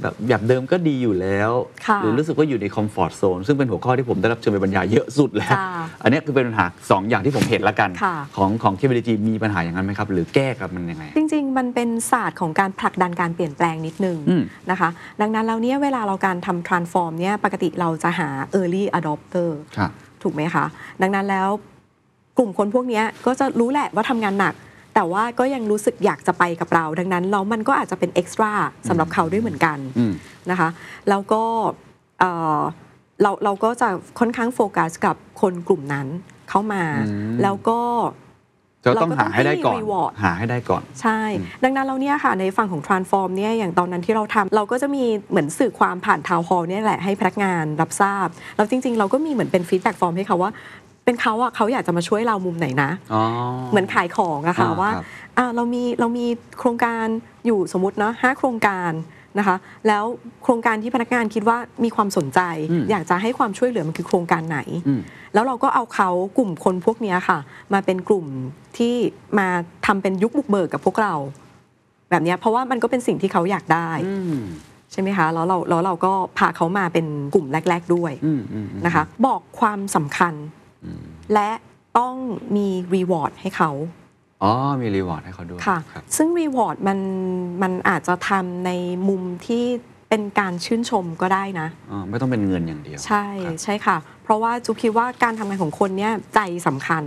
แบบแบบเดิมก็ดีอยู่แล้ว ค่ะหรือรู้สึกว่าอยู่ใน comfort zone ซึ่งเป็นหัวข้อที่ผมได้รับเชิญไปบรรยายเยอะสุดแล้วค่ะอันนี้คือเป็นปัญหาสองอย่างที่ผมเห็นละกัน ค่ะ ของของ KBDG มีปัญหาอย่างนั้นไหมครับ หรือแก้กับมันยังไง จริง ๆ มันเป็นศาสตร์ของการผลักดันการเปลี่ยนแปลงนิดนึงอืม นะคะ ดังนั้นแล้วเนี่ยเวลาเราการทำ transform เนี่ยปกติเราจะหา early adopter ครับ ถูกไหมคะ ดังนั้นแล้วกลุ่มคนพวกเนี้ยก็จะรู้แหละว่าทำงานหนัก แต่ว่าก็ยังรู้สึกอยากจะไปกับเรา ดังนั้นแล้วมันก็อาจจะเป็น extra สำหรับเขาด้วยเหมือนกันอืมนะคะแล้วก็เอ่อเราเราก็จะค่อนข้างโฟกัสกับคนกลุ่มนั้นเข้ามาอืมแล้วก็จะต้องหาให้ได้ก่อนเราก็ต้องให้ reward หาให้ได้ก่อน ใช่ ดังนั้นเราเนี่ยค่ะในฝั่งของ transform เนี่ยอย่างตอนนั้นที่เราทำเราก็จะมีเหมือนสื่อความผ่าน town hall เนี่ยแหละให้พนักงานรับทราบ แล้วจริง ๆ เราก็มีเหมือนเป็น feedback form ให้เขาว่า เป็นเขาอะเขาอยากจะมาช่วยเรามุมไหนนะอ๋อเหมือนขายของอะค่ะอ่าว่าครับอ่าเรามีเรามีโครงการอยู่สมมติเนาะห้าโครงการนะคะแล้วโครงการที่พนักงานคิดว่ามีความสนใจ อยากจะให้ความช่วยเหลือมันคือโครงการไหนอืมแล้วเราก็เอาเขากลุ่มคนพวกเนี้ยค่ะ มาเป็นกลุ่มที่มาทำเป็นยุคบุกเบิกกับพวกเรา แบบเนี้ยเพราะว่ามันก็เป็นสิ่งที่เขาอยากได้อืมใช่ไหมคะแล้วเราแล้วเราก็พาเขามาเป็นกลุ่มแรก ๆด้วยอืมอืมอืมนะคะ บอกความสำคัญอืม และต้องมี reward ให้เขาอ๋อ มี reward ให้เขาด้วยค่ะครับซึ่ง reward มันมันอาจจะทำในมุมที่เป็นการชื่นชมก็ได้นะอ๋อไม่ต้องเป็นเงินอย่างเดียว ใช่ครับใช่ค่ะ เพราะว่าจุคิดว่าการทำงานของคนเนี่ยใจสำคัญ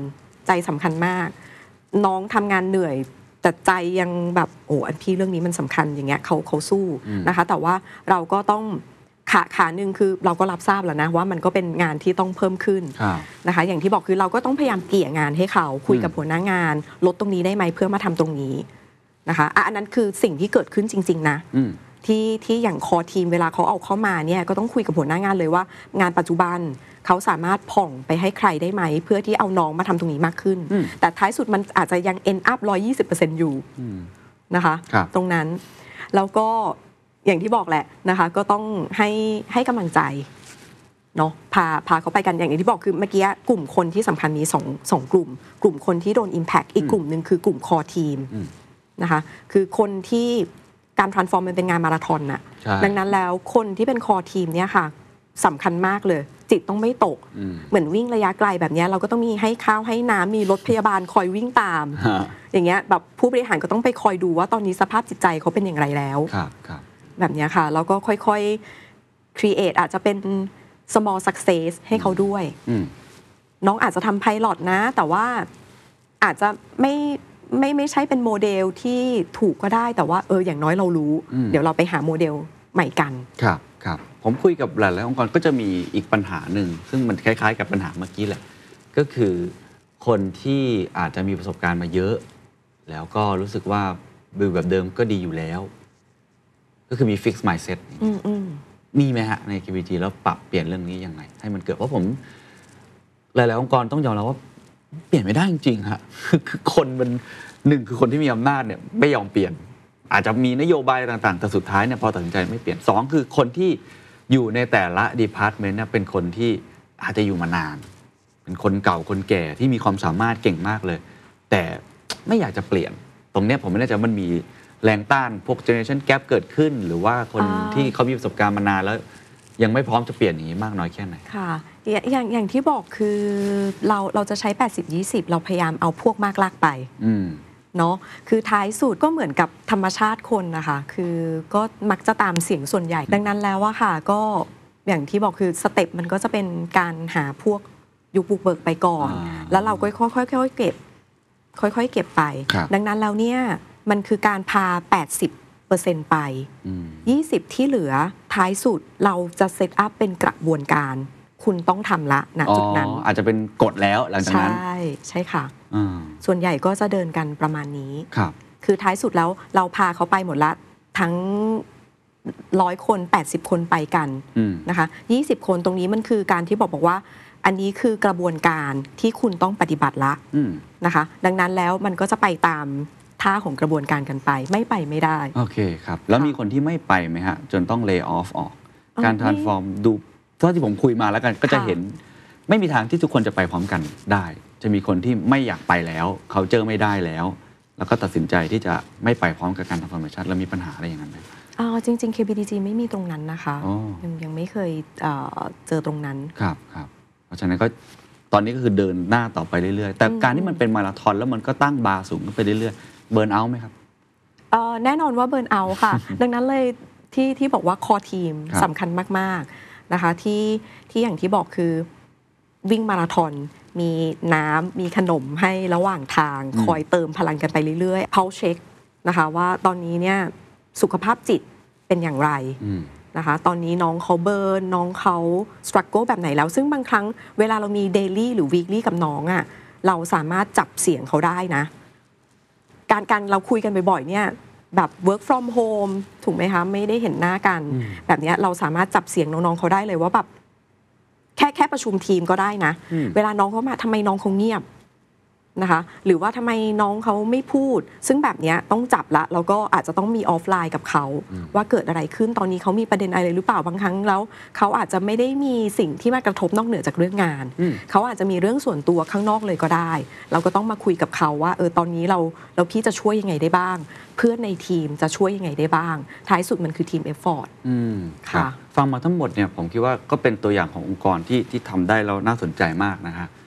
ใจสำคัญมาก น้องทำงานเหนื่อยแต่ใจยังแบบโอ้อันพี่เรื่องนี้มันสำคัญอย่างเงี้ยเขาเขาสู้นะคะ แต่ว่าเราก็ต้อง ขาขาหนึ่งคือเราก็รับทราบแล้วนะว่ามันก็เป็นงานที่ต้องเพิ่มขึ้นครับนะคะ อย่างที่บอกคือเราก็ต้องพยายามเกลี่ยงานให้เขาคุยกับอืมหัวหน้างาน ลดตรงนี้ได้ไหมเพื่อมาทำตรงนี้นะคะอะอันนั้นคือสิ่งที่เกิดขึ้นจริง ๆ นะอืมที่ที่อย่างคอทีมเวลาเขาเอาเข้ามาเนี่ยก็ต้องคุยกับหัวหน้างานเลยว่า งานปัจจุบันเขาสามารถผ่องไปให้ใครได้ไหม เพื่อที่เอาน้องมาทำตรงนี้มากขึ้นอืมแต่ท้ายสุดมันอาจจะยัง end up 120%อยู่อืมนะคะครับตรงนั้นแล้วก็ อย่างที่บอกแหละนะคะ ก็ต้องให้ให้กำลังใจเนาะพาพาเขาไปกันอย่างที่บอกคือเมื่อกี้กลุ่มคนที่สำคัญมีสองสองกลุ่ม กลุ่มคนที่โดน Impact อีกกลุ่มหนึ่งคือกลุ่มคอทีมอืมนะคะคือคนที่การ transform มันเป็นงานมาราธอนน่ะใช่ดังนั้นแล้วคนที่เป็นคอทีมเนี่ยค่ะสำคัญมากเลย จิตต้องไม่ตกอืมเหมือนวิ่งระยะไกลแบบเนี้ยเราก็ต้องมีให้ข้าวให้น้ำมีรถพยาบาลคอยวิ่งตามฮะอย่างเงี้ยแบบผู้บริหารก็ต้องไปคอยดูว่าตอนนี้สภาพจิตใจเขาเป็นอย่างไรแล้วครับครับ แบบเนี้ยค่ะ แล้วก็ค่อยๆ create อาจจะเป็น small success ให้เขาด้วยอืมน้องอาจจะทำไพลอตนะ แต่ว่าอาจจะไม่ไม่ไม่ใช่เป็นโมเดลที่ถูกก็ได้แต่ว่าเอออย่างน้อยเรารู้อืมเดี๋ยวเราไปหาโมเดลใหม่กัน ครับครับผมคุยกับหลายๆองค์กรก็จะมีอีกปัญหาหนึ่ง ซึ่งมันคล้าย ๆ กับปัญหาเมื่อกี้แหละ ก็คือคนที่อาจจะมีประสบการณ์มาเยอะ แล้วก็รู้สึกว่าบิวแบบเดิมก็ดีอยู่แล้ว ก็คือมี fix mindset อืมอืมมีไหมฮะใน KBTG แล้วปรับเปลี่ยนเรื่องนี้ยังไง ให้มันเกิดเพราะผม หลายๆองค์กรต้องยอมรับว่า เปลี่ยนไม่ได้จริงๆฮะคือคือคนมันหนึ่งคือคนที่มีอำนาจเนี่ยไม่ยอมเปลี่ยน อาจจะมีนโยบายต่าง ๆ แต่สุดท้ายเนี่ยพอตัดสินใจไม่เปลี่ยนสองคือคนที่อยู่ในแต่ละ department เนี่ยเป็นคนที่อาจจะอยู่มานาน เป็นคนเก่าคนแก่ที่มีความสามารถเก่งมากเลย แต่ไม่อยากจะเปลี่ยน ตรงเนี้ยผมไม่แน่ใจว่ามันมี แรงต้านพวก generation gap เกิดขึ้น หรือว่าคนอ่า ที่เขามีประสบการณ์มานานแล้ว ยังไม่พร้อมจะเปลี่ยนอย่างนี้มากน้อยแค่ไหน ค่ะอย่างอย่างอย่างที่บอกคือเราเราจะใช้ 80-20 เราพยายามเอาพวกมากลากไป อืม เนาะคือท้ายสุดก็เหมือนกับธรรมชาติคนนะคะ คือก็มักจะตามเสียงส่วนใหญ่ ดังนั้นแล้วว่าค่ะ ก็อย่างที่บอกคือ step มันก็จะเป็นการหาพวกยุคบุกเบิกไปก่อน อ่าแล้วเราก็ค่อยๆค่อยๆเก็บ ค่อย ๆ เก็บไป ครับ ดังนั้นแล้วเนี่ย มันคือการพา 80%ไปอืม20 ที่เหลือท้ายสุดเราจะ set up เป็นกระบวนการ คุณต้องทำละณอ๋อจุดนั้นอาจจะเป็นกฎแล้วหลังจากใช่นั้น ใช่ค่ะอ่าส่วนใหญ่ก็จะเดินกันประมาณนี้ครับ คือท้ายสุดแล้วเราพาเขาไปหมดละทั้งร้อยคน 80 คนไปกันอืมนะคะ 20 คนตรงนี้มันคือการที่บอกบอกว่า อันนี้คือกระบวนการที่คุณต้องปฏิบัติละอืมนะคะ ดังนั้นแล้วมันก็จะไปตาม ท่าของกระบวนการกันไป ไม่ไปไม่ได้ โอเคครับ แล้วค่ะมีคนที่ไม่ไปไหมฮะ จนต้อง lay off ออกอ๋อการไม่ transform ดูเท่าที่ผมคุยมาแล้วกันก็จะค่ะเห็น ไม่มีทางที่ทุกคนจะไปพร้อมกันได้ จะมีคนที่ไม่อยากไปแล้ว เขาเจอไม่ได้แล้ว แล้วก็ตัดสินใจที่จะไม่ไปพร้อมกับการ transformation แล้วมีปัญหาอะไรอย่างนั้นไหมอ๋อจริง ๆ KBDG ไม่มีตรงนั้นนะคะอ๋อยังยังไม่เคยเอ่อเจอตรงนั้นครับครับเพราะฉะนั้นก็ตอนนี้ก็คือเดินหน้าต่อไปเรื่อยๆ แต่อืมการที่มันเป็นมาราธอนแล้วมันก็ตั้งบาร์สูงขึ้นไปเรื่อยๆ เบิร์นเอาท์ไหมครับเอ่อแน่นอนว่าเบิร์นเอาค่ะ ดังนั้นเลยที่ที่บอกว่าคอทีมครับสำคัญมาก ๆ นะคะ ที่ที่อย่างที่บอกคือวิ่งมาราธอนมีน้ำมีขนมให้ระหว่างทาง คอยเติมพลังกันไปเรื่อยๆ pulse check นะคะ ว่าตอนนี้เนี่ยสุขภาพจิตเป็นอย่างไรอืมนะคะ ตอนนี้น้องเขา burn น้องเขาส t รั g เกิลแบบไหนแล้ว ซึ่งบางครั้งเวลาเรามี daily หรือ weekly กับน้องอะ่ะเราสามารถจับเสียงเขาได้นะ การการเราคุยกันบ่อยๆเนี่ยแบบ work from home ถูกไหมคะไม่ได้เห็นหน้ากัน แบบเนี้ยเราสามารถจับเสียงน้องๆเขาได้เลยว่าแบบแค่แค่ประชุมทีมก็ได้นะอืมเวลาน้องเขามาทำไมน้องเขาเงียบ นะคะ หรือว่าทำไมน้องเขาไม่พูด ซึ่งแบบเนี้ยต้องจับละแล้วก็อาจจะต้องมีออฟไลน์กับเขา ว่าเกิดอะไรขึ้นตอนนี้เขามีประเด็นอะไรหรือเปล่าบางครั้งแล้ว เขาอาจจะไม่ได้มีสิ่งที่มากระทบนอกเหนือจากเรื่องงานอืมเขาอาจจะมีเรื่องส่วนตัวข้างนอกเลยก็ได้ เราก็ต้องมาคุยกับเขาว่าเออตอนนี้เราเราพี่จะช่วยยังไงได้บ้าง เพื่อนในทีมจะช่วยยังไงได้บ้าง ท้ายสุดมันคือ team effortอืมค่ะรับฟังมาทั้งหมดเนี่ยผมคิดว่าก็เป็นตัวอย่างขององค์กรที่ที่ทำได้แล้วน่าสนใจมากนะฮะอ่า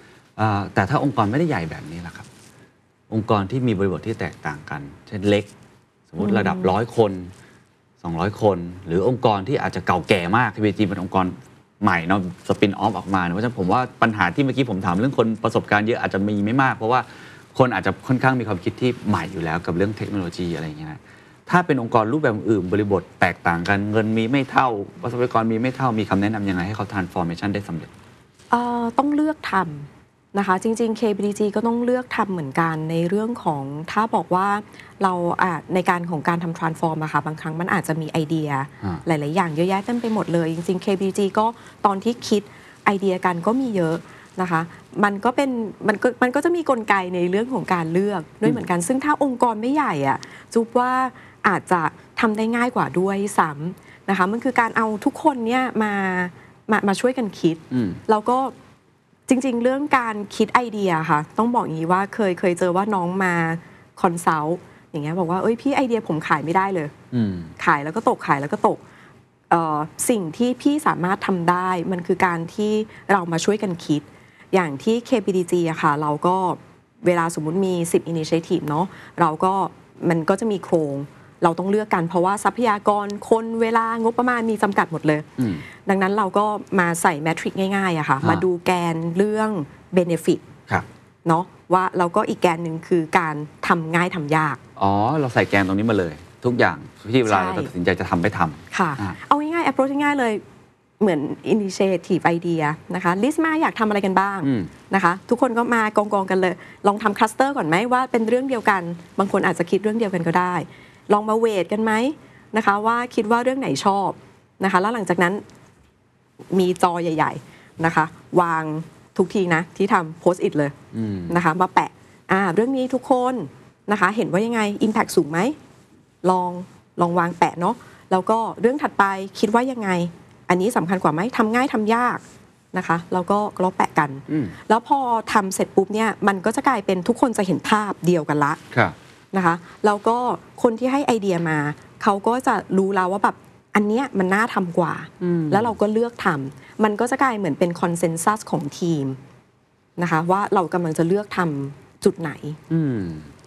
แต่ถ้าองค์กรไม่ได้ใหญ่แบบนี้ล่ะครับ องค์กรที่มีบริบทที่แตกต่างกัน เช่นเล็ก สมมติระดับร้อยคน 200 คน หรือองค์กรที่อาจจะเก่าแก่มากทีวีเป็นองค์กรใหม่เนาะ spin off ออกมาเนี่ยเพราะฉะนั้นผมว่าปัญหาที่เมื่อกี้ผมถามเรื่องคนประสบการณ์เยอะอาจจะมีไม่มาก เพราะว่าคนอาจจะค่อนข้างมีความคิดที่ใหม่อยู่แล้วกับเรื่องเทคโนโลยีอะไรอย่างเงี้ยนะถ้าเป็นองค์กรรูปแบบอื่นบริบทแตกต่างกันเงินมีไม่เท่าทรัพยากรมีไม่เท่ามีคำแนะนำยังไงให้เขา transformation ได้สำเร็จเอ่อต้องเลือกทำ นะคะจริง ๆ KBDG ก็ต้องเลือกทำเหมือนกันในเรื่องของถ้าบอกว่าเราอาจในการของการทำ transform อะค่ะบางครั้งมันอาจจะมีไอเดียอ่าหลาย ๆ อย่างเยอะแยะเต็มไปหมดเลย จริง ๆ KBDG ก็ตอนที่คิดไอเดียกันก็มีเยอะนะคะมันก็เป็นมันก็มันก็จะมีกลไกในเรื่องของการเลือกด้วยเหมือนกัน ซึ่งถ้าองค์กรไม่ใหญ่อะจุบว่าอาจจะทำได้ง่ายกว่าด้วยซ้ำนะคะมันคือการเอาทุกคนเนี่ยมามามาช่วยกันคิดอืมแล้วก็ จริง ๆ เรื่องการคิดไอเดียค่ะ ต้องบอกอย่างนี้ว่าเคยเคยเจอว่าน้องมาคอนซัลท์อย่างเงี้ยบอกว่าเอ้ยพี่ไอเดียผมขายไม่ได้เลยอืมขายแล้วก็ตกขายแล้วก็ตกเอ่อสิ่งที่พี่สามารถทำได้มันคือการที่เรามาช่วยกันคิด อย่างที่ KPDG อะค่ะ เราก็เวลาสมมุติมี 10 Initiative เนาะเราก็มันก็จะมีโครง เราต้องเลือกกันเพราะว่าทรัพยากรคนเวลางบประมาณมีจำกัดหมดเลยอืมดังนั้นเราก็มาใส่แมทริกง่ายๆอะค่ะฮะมาดูแกนเรื่อง Benefit ครับเนาะว่าเราก็อีกแกนหนึ่งคือการทำง่ายทำยาก อ๋อ เราใส่แกนตรงนี้มาเลย ทุกอย่างที่เวลาใช่เราตัดสินใจจะทำไม่ทำค่ะอ่าเอาง่ายๆ approach ง่ายๆเลยเหมือน initiative idea นะคะ list มาอยากทำอะไรกันบ้างอืมนะคะ ทุกคนก็มากองๆกันเลย ลองทำคลัสเตอร์ก่อนไหมว่าเป็นเรื่องเดียวกัน บางคนอาจจะคิดเรื่องเดียวกันก็ได้ ลองมาเวทกันไหมนะคะว่าคิดว่าเรื่องไหนชอบนะคะ แล้วหลังจากนั้นมีจอใหญ่ ๆนะคะ วางทุกทีนะ ที่ทำโพสต์อิทเลยอืมนะคะ มาแปะอ่าเรื่องนี้ทุกคนนะคะ เห็นว่ายังไง Impact สูงไหม ลองลองวางแปะเนาะแล้วก็เรื่องถัดไปคิดว่ายังไง อันนี้สำคัญกว่าไหมทำง่ายทำยากนะคะแล้วก็เราแปะกันอืมแล้วพอทำเสร็จปุ๊บเนี่ยมันก็จะกลายเป็นทุกคนจะเห็นภาพเดียวกันละครับ นะคะแล้วก็คนที่ให้ไอเดียมา เขาก็จะรู้แล้วว่าแบบอันเนี้ยมันน่าทำกว่า แล้วเราก็เลือกทำมันก็จะกลายเหมือนเป็นคอนเซนแซสของทีมนะคะ ว่าเรากำลังจะเลือกทำจุดไหนอืม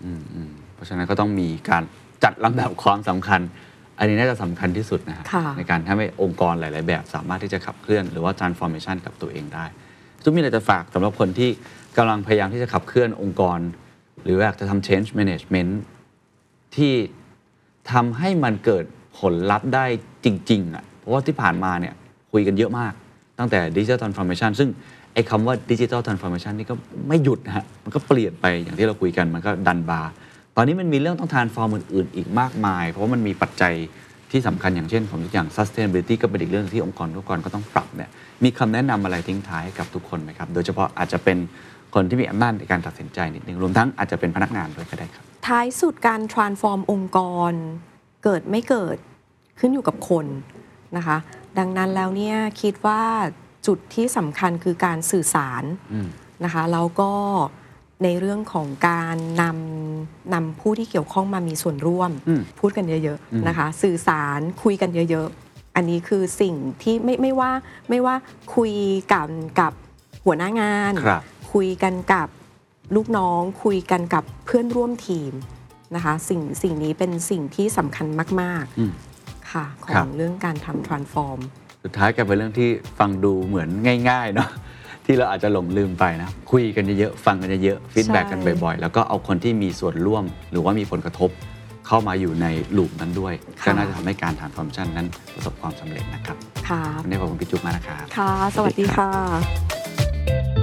อืมอืมเพราะฉะนั้นก็ต้องมีการจัดลำดับความสำคัญ อันนี้น่าจะสำคัญที่สุดนะฮะค่ะในการทำให้องค์กรหลาย ๆ แบบสามารถที่จะขับเคลื่อนหรือว่า transformation กับตัวเองได้จุ๊บมีอะไรจะฝากสำหรับคนที่กำลังพยายามที่จะขับเคลื่อนองค์กร หรืออยากจะทำ change management ที่ทำให้มันเกิดผลลัพธ์ได้จริงๆอะเพราะว่าที่ผ่านมาเนี่ยคุยกันเยอะมาก ตั้งแต่ digital transformation ซึ่งไอ้คำว่า digital transformation นี่ก็ไม่หยุดนะฮะมันก็เปลี่ยนไปอย่างที่เราคุยกันมันก็ดันบาร์ตอนนี้มันมีเรื่องต้อง transform อื่นๆ อีกมากมาย เพราะว่ามันมีปัจจัยที่สำคัญอย่างเช่นผมยกอย่าง sustainability ก็เป็นอีกเรื่องที่องค์กรทุกองค์กรก็ต้องปรับเนี่ยมีคำแนะนำอะไรทิ้งท้ายให้กับทุกคนไหมครับ โดยเฉพาะอาจจะเป็น คนที่มีอำนาจในการตัดสินใจนิดนึงรวมทั้งอาจจะเป็นพนักงานด้วยก็ได้ครับ ท้ายสุดการ transform องค์กร เกิดไม่เกิดขึ้นอยู่กับคนนะคะ ดังนั้นแล้วเนี่ยคิดว่าจุดที่สำคัญคือการสื่อสารอืมนะคะแล้วก็ในเรื่องของการนำนำผู้ที่เกี่ยวข้องมามีส่วนร่วมอืมพูดกันเยอะอืมๆนะคะ สื่อสารคุยกันเยอะๆ อันนี้คือสิ่งที่ไม่ไม่ว่าไม่ว่าคุยกันกับหัวหน้างาน ครับคุยกันกับลูกน้อง คุยกันกับเพื่อนร่วมทีมนะคะสิ่งสิ่งนี้เป็นสิ่งที่สำคัญมาก อืม ๆ ค่ะขครัอบงเรื่องการทำ transform สุดท้ายกลายเป็นเรื่องที่ฟังดูเหมือนง่ายๆเนาะที่เราอาจจะหลงลืมไปนะ คุยกันเยอะๆฟังกันเยอะๆฟีดแบ็กกันบ่อยๆ แล้วก็เอาคนที่มีส่วนร่วม หรือว่ามีผลกระทบ เข้ามาอยู่ในลูปนั้นด้วย ค่ะ ก็น่าจะทำให้การทำฟังก์ชันนั้นประสบความสำเร็จนะครับค่ะวันนี้ขอบคุณพี่จุ๊บมากนะครับ ค่ะ สวัสดีค่ะ